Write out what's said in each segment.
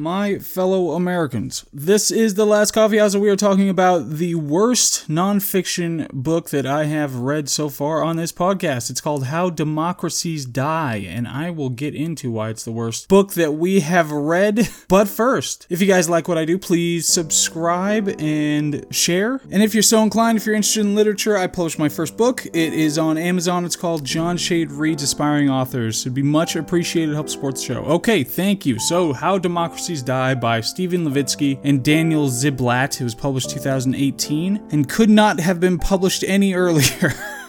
my fellow Americans. This is The Last Coffee House, and we are talking about the worst nonfiction book that I have read so far on this podcast. It's called How Democracies Die, and I will get into why it's the worst book that we have read. But first, if you guys like what I do, please subscribe and share. And if you're so inclined, if you're interested in literature, I published my first book. It is on Amazon. It's called John Shade Reads Aspiring Authors. It'd be much appreciated. Help support the show. Okay, thank you. So, How Die by Steven Levitsky and Daniel Ziblatt. It was published 2018 and could not have been published any earlier.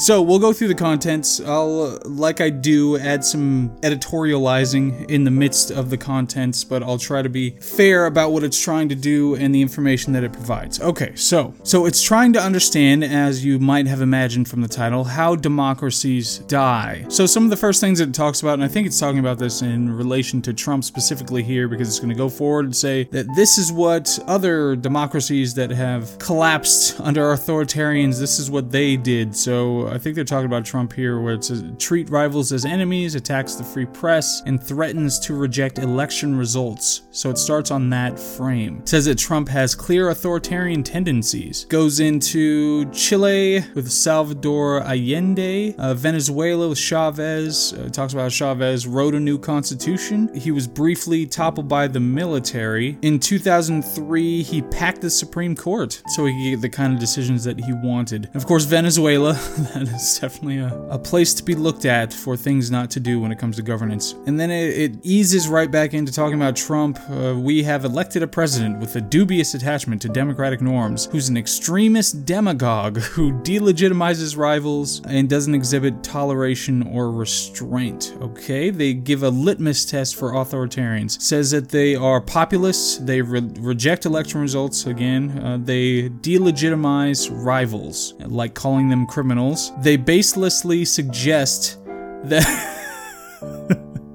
So we'll go through the contents. I'll, like I do, add some editorializing in the midst of the contents, but I'll try to be fair about what it's trying to do and the information that it provides. Okay, so so it's trying to understand, as you might have imagined from the title, how democracies die. So some of the first things that it talks about, and I think it's talking about this in relation to Trump specifically here, because it's going to go forward and say that this is what other democracies that have collapsed under authoritarians, this is what they did. So I think they're talking about Trump here, where it says treat rivals as enemies, attacks the free press, and threatens to reject election results. So it starts on that frame. It says that Trump has clear authoritarian tendencies. Goes into Chile with Salvador Allende, uh, Venezuela with Chavez. Uh, talks about Chavez wrote a new constitution. He was briefly toppled by the military. In 2003, he packed the Supreme Court so he could get the kind of decisions that he wanted. Of course, Venezuela. that is definitely a, a place to be looked at for things not to do when it comes to governance. And then it, it eases right back into talking about Trump. Uh, we have elected a president with a dubious attachment to democratic norms, who's an extremist demagogue who delegitimizes rivals and doesn't exhibit toleration or restraint. Okay, they give a litmus test for authoritarians. Says that they are populists, they re- reject election results. Again, uh, they delegitimize rivals, like calling them criminals. They baselessly suggest that.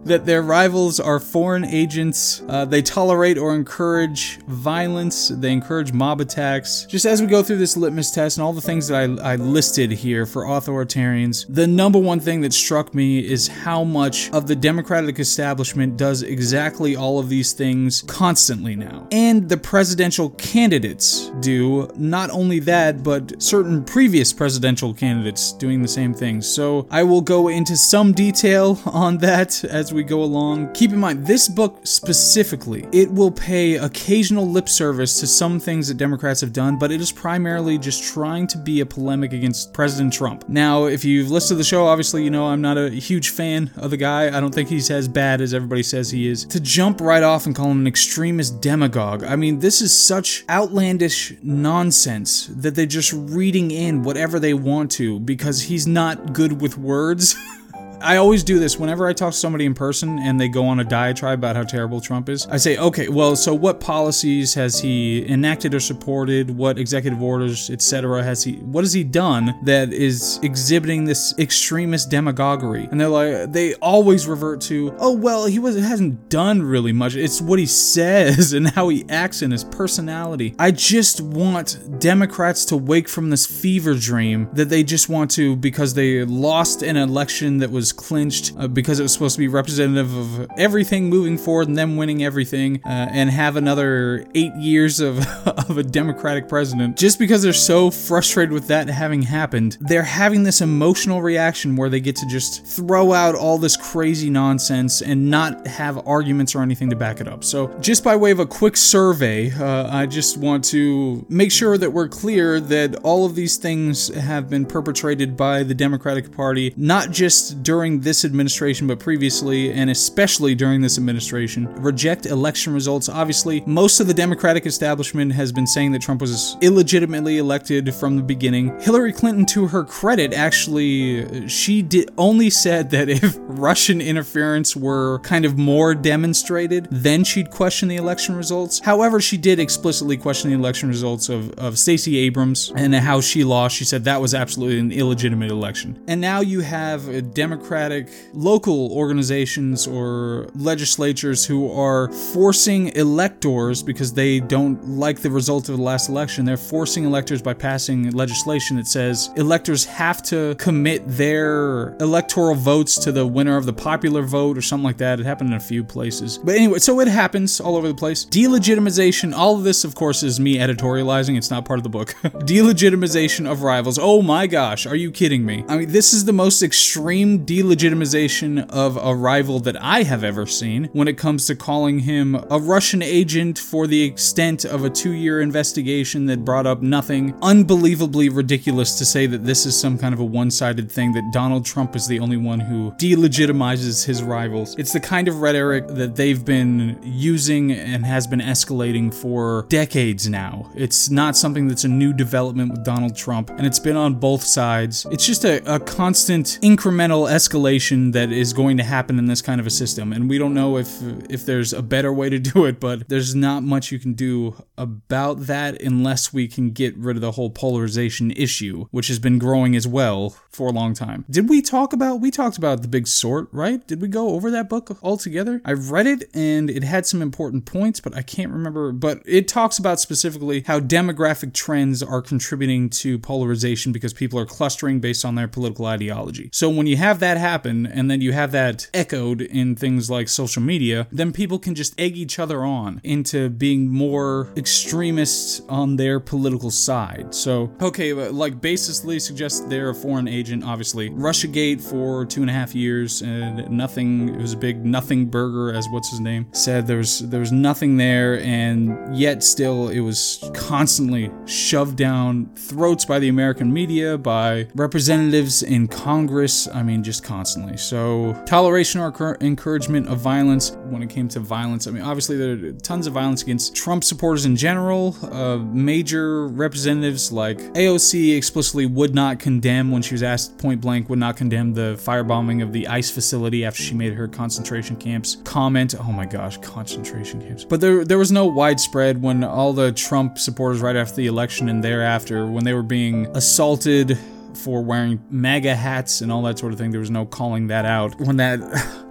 That their rivals are foreign agents. Uh, they tolerate or encourage violence. They encourage mob attacks. Just as we go through this litmus test and all the things that I, I listed here for authoritarians, the number one thing that struck me is how much of the Democratic establishment does exactly all of these things constantly now. And the presidential candidates do not only that, but certain previous presidential candidates doing the same thing. So I will go into some detail on that as we go along. Keep in mind, this book specifically, it will pay occasional lip service to some things that Democrats have done, but it is primarily just trying to be a polemic against President Trump. Now, if you've listened to the show, obviously you know I'm not a huge fan of the guy. I don't think he's as bad as everybody says he is. To jump right off and call him an extremist demagogue, I mean, this is such outlandish nonsense that they're just reading in whatever they want to because he's not good with words. I always do this whenever I talk to somebody in person and they go on a diatribe about how terrible Trump is. I say, okay, well, so what policies has he enacted or supported? What executive orders, etc., has he? What has he done that is exhibiting this extremist demagoguery? And they're like, they always revert to, oh well, he was hasn't done really much. It's what he says and how he acts and his personality. I just want Democrats to wake from this fever dream that they just want to because they lost an election that was clinched uh, because it was supposed to be representative of everything moving forward and them winning everything uh, and have another eight years of, of a Democratic president. Just because they're so frustrated with that having happened, they're having this emotional reaction where they get to just throw out all this crazy nonsense and not have arguments or anything to back it up. So, just by way of a quick survey, uh, I just want to make sure that we're clear that all of these things have been perpetrated by the Democratic Party, not just during this administration, but previously, and especially during this administration. Reject election results. Obviously, most of the Democratic establishment has been saying that Trump was illegitimately elected from the beginning. Hillary Clinton, to her credit, actually, she did only said that if Russian interference were kind of more demonstrated, then she'd question the election results. However, she did explicitly question the election results of, of Stacey Abrams and how she lost. She said that was absolutely an illegitimate election. And now you have a Democrat Democratic local organizations or legislatures who are forcing electors because they don't like the result of the last election. They're forcing electors by passing legislation that says electors have to commit their electoral votes to the winner of the popular vote or something like that. It happened in a few places. But anyway, so it happens all over the place. Delegitimization, all of this, of course, is me editorializing. It's not part of the book. Delegitimization of rivals. Oh my gosh, are you kidding me? I mean, this is the most extreme delegitimization of a rival that I have ever seen when it comes to calling him a Russian agent for the extent of a two year investigation that brought up nothing. Unbelievably ridiculous to say that this is some kind of a one sided thing, that Donald Trump is the only one who delegitimizes his rivals. It's the kind of rhetoric that they've been using and has been escalating for decades now. It's not something that's a new development with Donald Trump, and it's been on both sides. It's just a, a constant incremental escalation that is going to happen in this kind of a system, and we don't know if if there's a better way to do it, but there's not much you can do about that unless we can get rid of the whole polarization issue, which has been growing as well for a long time. Did we talk about we talked about the big sort, right? Did we go over that book altogether? I've read it and it had some important points, but I can't remember. But it talks about specifically how demographic trends are contributing to polarization because people are clustering based on their political ideology. So when you have that happen and then you have that echoed in things like social media, then people can just egg each other on into being more extremists on their political side. So, okay, uh, like basically suggest they're a foreign agent, obviously. Russiagate for two and a half years and nothing, it was a big nothing burger, as what's his name said. There was, there was nothing there, and yet still it was constantly shoved down throats by the American media, by representatives in Congress. I mean, just constantly. So, toleration or encouragement of violence when it came to violence. I mean, obviously, there are tons of violence against Trump supporters in general. Uh, major representatives like AOC explicitly would not condemn, when she was asked point blank, would not condemn the firebombing of the ICE facility after she made her concentration camps comment. Oh my gosh, concentration camps. But there, there was no widespread when all the Trump supporters right after the election and thereafter, when they were being assaulted for wearing MAGA hats and all that sort of thing. There was no calling that out. When that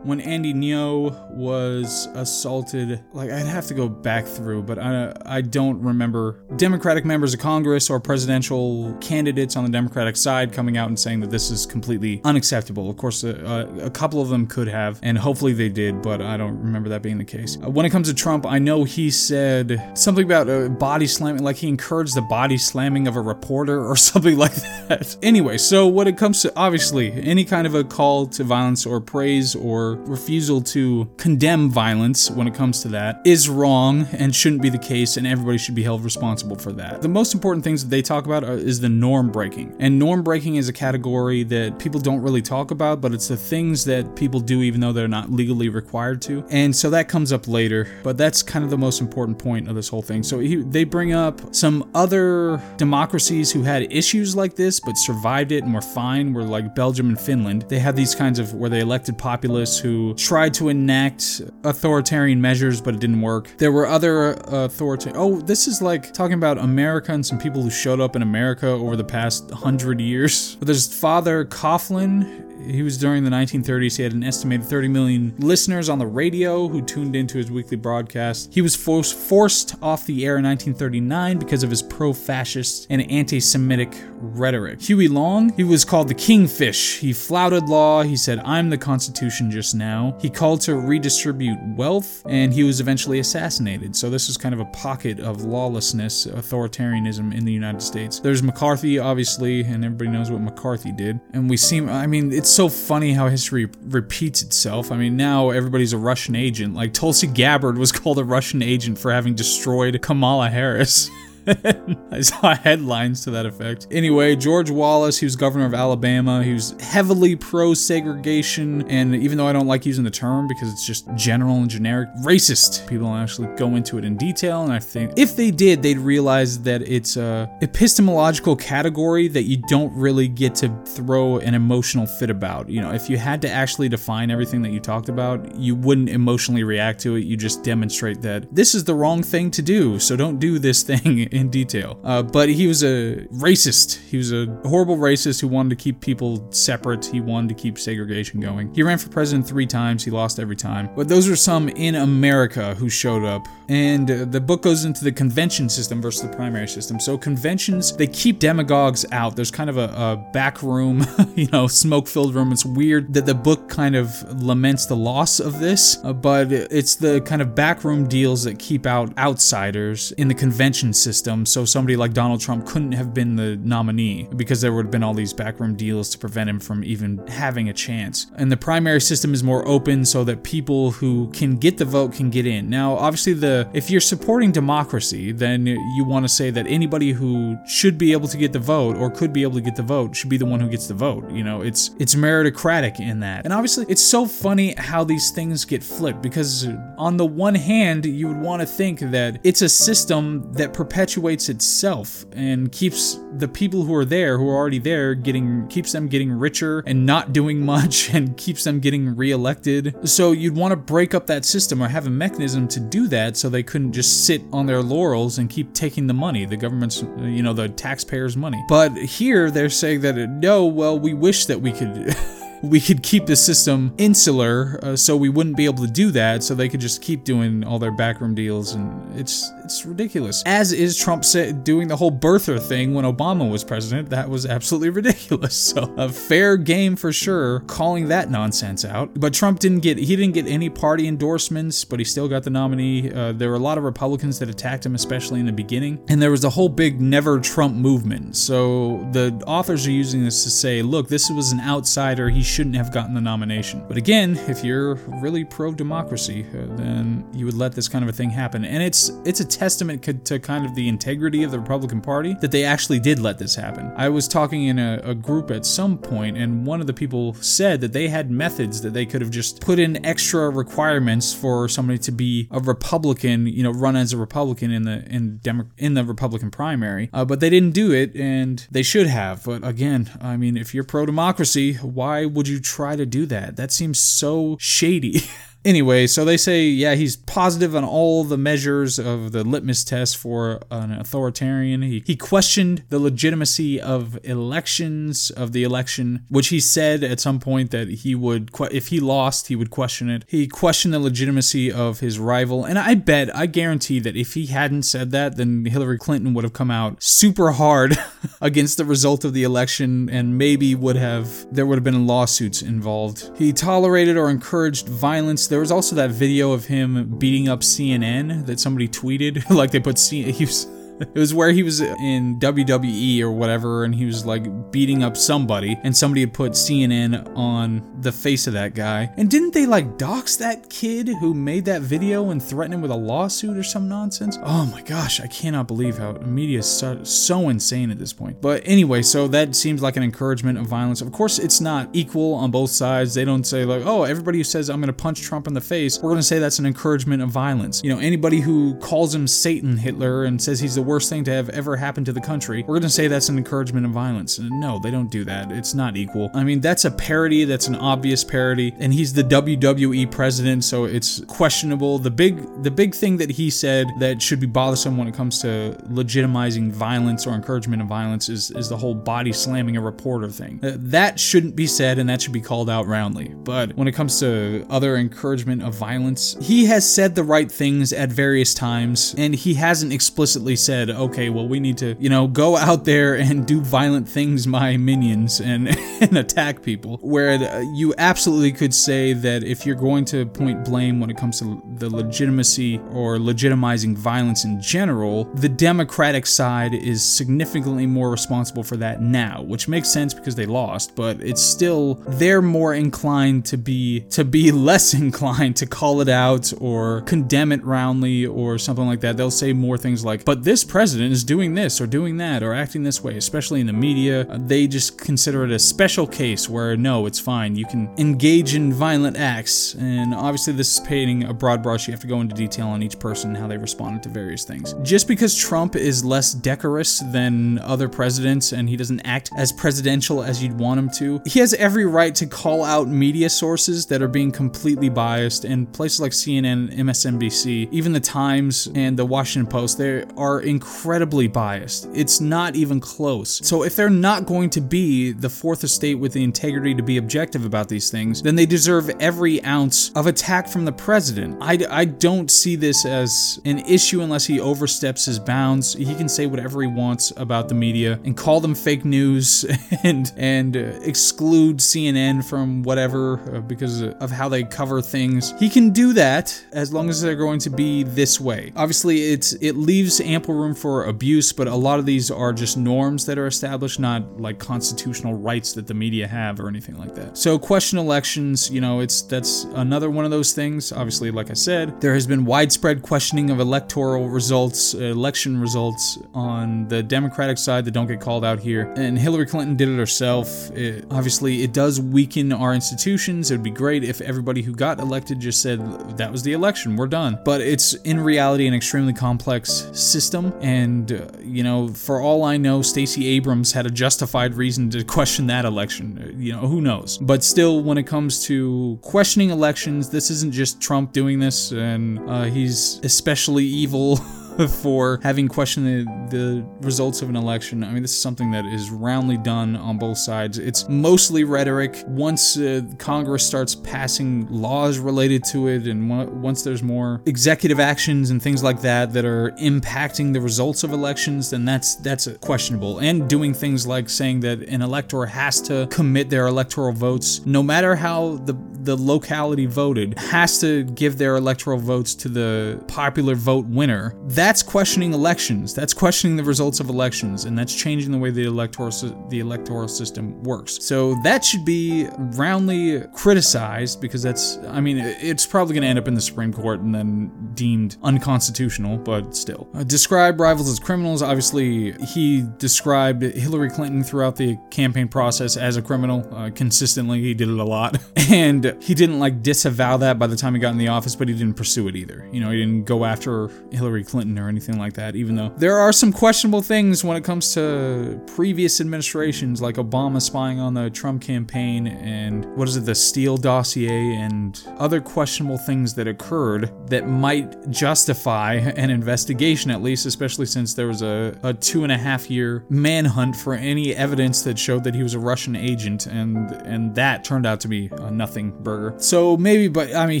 when Andy Ngo was assaulted, like I'd have to go back through, but I I don't remember Democratic members of Congress or presidential candidates on the Democratic side coming out and saying that this is completely unacceptable. Of course, a, a couple of them could have, and hopefully they did, but I don't remember that being the case. Uh, when it comes to Trump, I know he said something about uh, body slamming, like he encouraged the body slamming of a reporter or something like that. Anyway, so when it comes to obviously any kind of a call to violence or praise or refusal to condemn violence when it comes to that is wrong and shouldn't be the case, and everybody should be held responsible for that. The most important things that they talk about are, is the norm breaking. And norm breaking is a category that people don't really talk about, but it's the things that people do even though they're not legally required to. And so that comes up later, but that's kind of the most important point of this whole thing. So he, they bring up some other democracies who had issues like this but survived it and were fine, were like Belgium and Finland. They had these kinds of where they elected populists who tried to enact authoritarian measures, but it didn't work. There were other uh, authoritarian. Oh, this is like talking about America and some people who showed up in America over the past hundred years. But there's Father Coughlin he was during the 1930s. He had an estimated 30 million listeners on the radio who tuned into his weekly broadcast. He was forced, forced off the air in 1939 because of his pro fascist and anti Semitic rhetoric. Huey Long, he was called the Kingfish. He flouted law. He said, I'm the Constitution just now. He called to redistribute wealth, and he was eventually assassinated. So this was kind of a pocket of lawlessness, authoritarianism in the United States. There's McCarthy, obviously, and everybody knows what McCarthy did. And we seem, I mean, it's so funny how history repeats itself. I mean, now everybody's a Russian agent. Like Tulsi Gabbard was called a Russian agent for having destroyed Kamala Harris. I saw headlines to that effect. Anyway, George Wallace, he was governor of Alabama. He was heavily pro segregation, and even though I don't like using the term because it's just general and generic, racist. People don't actually go into it in detail, and I think if they did, they'd realize that it's a epistemological category that you don't really get to throw an emotional fit about. You know, if you had to actually define everything that you talked about, you wouldn't emotionally react to it. You just demonstrate that this is the wrong thing to do, so don't do this thing in detail. Uh, but he was a racist. He was a horrible racist who wanted to keep people separate. He wanted to keep segregation going. He ran for president three times. He lost every time. But those are some in America who showed up. And uh, the book goes into the convention system versus the primary system. So conventions, they keep demagogues out. There's kind of a, a back room, you know, smoke filled room. It's weird that the book kind of laments the loss of this, uh, but it's the kind of backroom deals that keep out outsiders in the convention system. So somebody like Donald Trump couldn't have been the nominee because there would have been all these backroom deals to prevent him from even having a chance. And the primary system is more open so that people who can get the vote can get in. Now, obviously, the if you're supporting democracy, then you want to say that anybody who should be able to get the vote or could be able to get the vote should be the one who gets the vote. You know, it's it's meritocratic in that. And obviously, it's so funny how these things get flipped because on the one hand, you would want to think that it's a system that perpetuates itself and keeps the people who are there, who are already there, getting keeps them getting richer and not doing much and keeps them getting reelected. So you'd want to break up that system or have a mechanism to do that so they couldn't just sit on their laurels and keep taking the money, the government's, you know, the taxpayers' money. But here they're saying that no, well, we wish that we could we could keep the system insular uh, so we wouldn't be able to do that so they could just keep doing all their backroom deals and it's it's ridiculous. As is trump said doing the whole birther thing when obama was president that was absolutely ridiculous. So a fair game for sure calling that nonsense out. But trump didn't get he didn't get any party endorsements but he still got the nominee. Uh, there were a lot of republicans that attacked him especially in the beginning and there was a whole big never trump movement. So the authors are using this to say look this was an outsider he shouldn't have gotten the nomination. But again, if you're really pro democracy, uh, then you would let this kind of a thing happen. And it's it's a testament to kind of the integrity of the Republican Party that they actually did let this happen. I was talking in a, a group at some point, and one of the people said that they had methods that they could have just put in extra requirements for somebody to be a Republican, you know, run as a Republican in the in Demo- in the Republican primary. Uh, but they didn't do it, and they should have. But again, I mean, if you're pro democracy, why would you try to do that? That seems so shady. Anyway, so they say, yeah, he's positive on all the measures of the litmus test for an authoritarian. He, he questioned the legitimacy of elections, of the election, which he said at some point that he would, if he lost, he would question it. He questioned the legitimacy of his rival. And I bet, I guarantee that if he hadn't said that, then Hillary Clinton would have come out super hard against the result of the election and maybe would have, there would have been lawsuits involved. He tolerated or encouraged violence there was also that video of him beating up CNN that somebody tweeted. like they put C- he was it was where he was in WWE or whatever, and he was like beating up somebody, and somebody had put CNN on the face of that guy. And didn't they like dox that kid who made that video and threaten him with a lawsuit or some nonsense? Oh my gosh, I cannot believe how media is so, so insane at this point. But anyway, so that seems like an encouragement of violence. Of course, it's not equal on both sides. They don't say like, oh, everybody who says I'm going to punch Trump in the face, we're going to say that's an encouragement of violence. You know, anybody who calls him Satan Hitler and says he's the worst thing to have ever happened to the country, we're to say that's an encouragement of violence. No, they don't do that. It's not equal. I mean, that's a parody, that's an obvious parody, and he's the WWE president, so it's questionable. The big the big thing that he said that should be bothersome when it comes to legitimizing violence or encouragement of violence is is the whole body slamming a reporter thing. Uh, that shouldn't be said and that should be called out roundly. But when it comes to other encouragement of violence, he has said the right things at various times and he hasn't explicitly said, "Okay, okay, well, we need to, you know, go out there and do violent things, my minions, and, and attack people. Where uh, you absolutely could say that if you're going to point blame when it comes to the legitimacy or legitimizing violence in general, the Democratic side is significantly more responsible for that now, which makes sense because they lost, but it's still, they're more inclined to be, to be less inclined to call it out or condemn it roundly or something like that. They'll say more things like, but this president is doing this or doing that or acting this way, especially in the media. Uh, they just consider it, a special case where no, it's fine. You can engage in violent acts. And obviously, this is painting a broad brush. You have to go into detail on each person and how they responded to various things. Just because Trump is less decorous than other presidents and he doesn't act as presidential as you'd want him to, he has every right to call out media sources that are being completely biased. And places like CNN, MSNBC, even the Times and the Washington Post, they are incredibly biased. It's not even close. So if they're not going to be the fourth estate with the integrity to be objective about these things, then they deserve every ounce of attack from the president. I, I don't see this as an issue unless he oversteps his bounds. He can say whatever he wants about the media and call them fake news and and uh, exclude CNN from whatever uh, because of how they cover things. He can do that as long as they're going to be this way. Obviously, it's it leaves ample room for abuse, but a lot of these are just norms that are established, not like constitutional rights that the media have or anything like that. So question elections, you know, it's that's another one of those things. Obviously, like I said, there has been widespread questioning of electoral results, election results on the Democratic side that don't get called out here. And Hillary Clinton did it herself. It, obviously, it does weaken our institutions. It would be great if everybody who got elected just said that was the election, we're done. But it's in reality an extremely complex system and uh, you know, for all I know, Stacey Abrams had a justified reason to question that election. You know, who knows? But still, when it comes to questioning elections, this isn't just Trump doing this, and uh, he's especially evil. for having questioned the, the results of an election. I mean, this is something that is roundly done on both sides. It's mostly rhetoric. Once uh, Congress starts passing laws related to it, and once there's more executive actions and things like that that are impacting the results of elections, then that's that's questionable. And doing things like saying that an elector has to commit their electoral votes, no matter how the the locality voted, has to give their electoral votes to the popular vote winner. That that's questioning elections. That's questioning the results of elections, and that's changing the way the electoral the electoral system works. So that should be roundly criticized because that's. I mean, it's probably going to end up in the Supreme Court and then deemed unconstitutional, but still. Uh, describe rivals as criminals. Obviously, he described Hillary Clinton throughout the campaign process as a criminal. Uh, consistently, he did it a lot, and he didn't like disavow that by the time he got in the office, but he didn't pursue it either. You know, he didn't go after Hillary Clinton or anything like that, even though there are some questionable things when it comes to previous administrations, like Obama spying on the Trump campaign and what is it, the Steele dossier, and other questionable things that occurred that might justify an investigation, at least, especially since there was a, a two and a half year manhunt for any evidence that showed that he was a Russian agent, and and that turned out to be a nothing burger. So maybe, but I mean,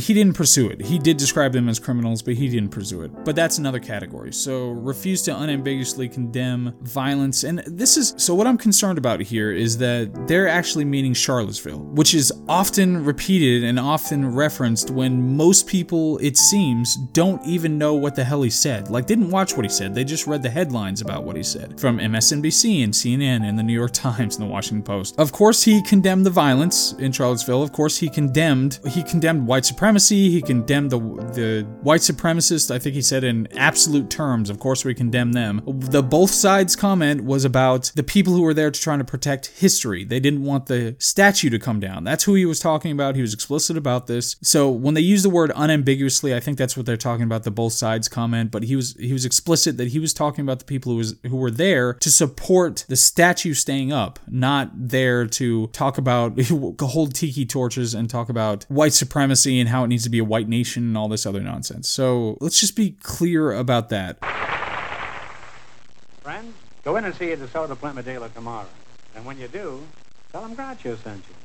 he didn't pursue it. He did describe them as criminals, but he didn't pursue it. But that's another category category. So refuse to unambiguously condemn violence. And this is so what I'm concerned about here is that they're actually meaning Charlottesville, which is often repeated and often referenced when most people, it seems, don't even know what the hell he said. Like didn't watch what he said. They just read the headlines about what he said from MSNBC and CNN and the New York Times and the Washington Post. Of course, he condemned the violence in Charlottesville. Of course, he condemned he condemned white supremacy. He condemned the the white supremacists. I think he said in absolute absolute terms, of course, we condemn them. The both sides comment was about the people who were there to try to protect history. They didn't want the statue to come down. That's who he was talking about. He was explicit about this. So when they use the word unambiguously, I think that's what they're talking about. The both sides comment, but he was he was explicit that he was talking about the people who was who were there to support the statue staying up, not there to talk about hold tiki torches and talk about white supremacy and how it needs to be a white nation and all this other nonsense. So let's just be clear about about that. Friends, go in and see the DeSoto Plymouth dealer tomorrow. And when you do, tell him Groucho sent you.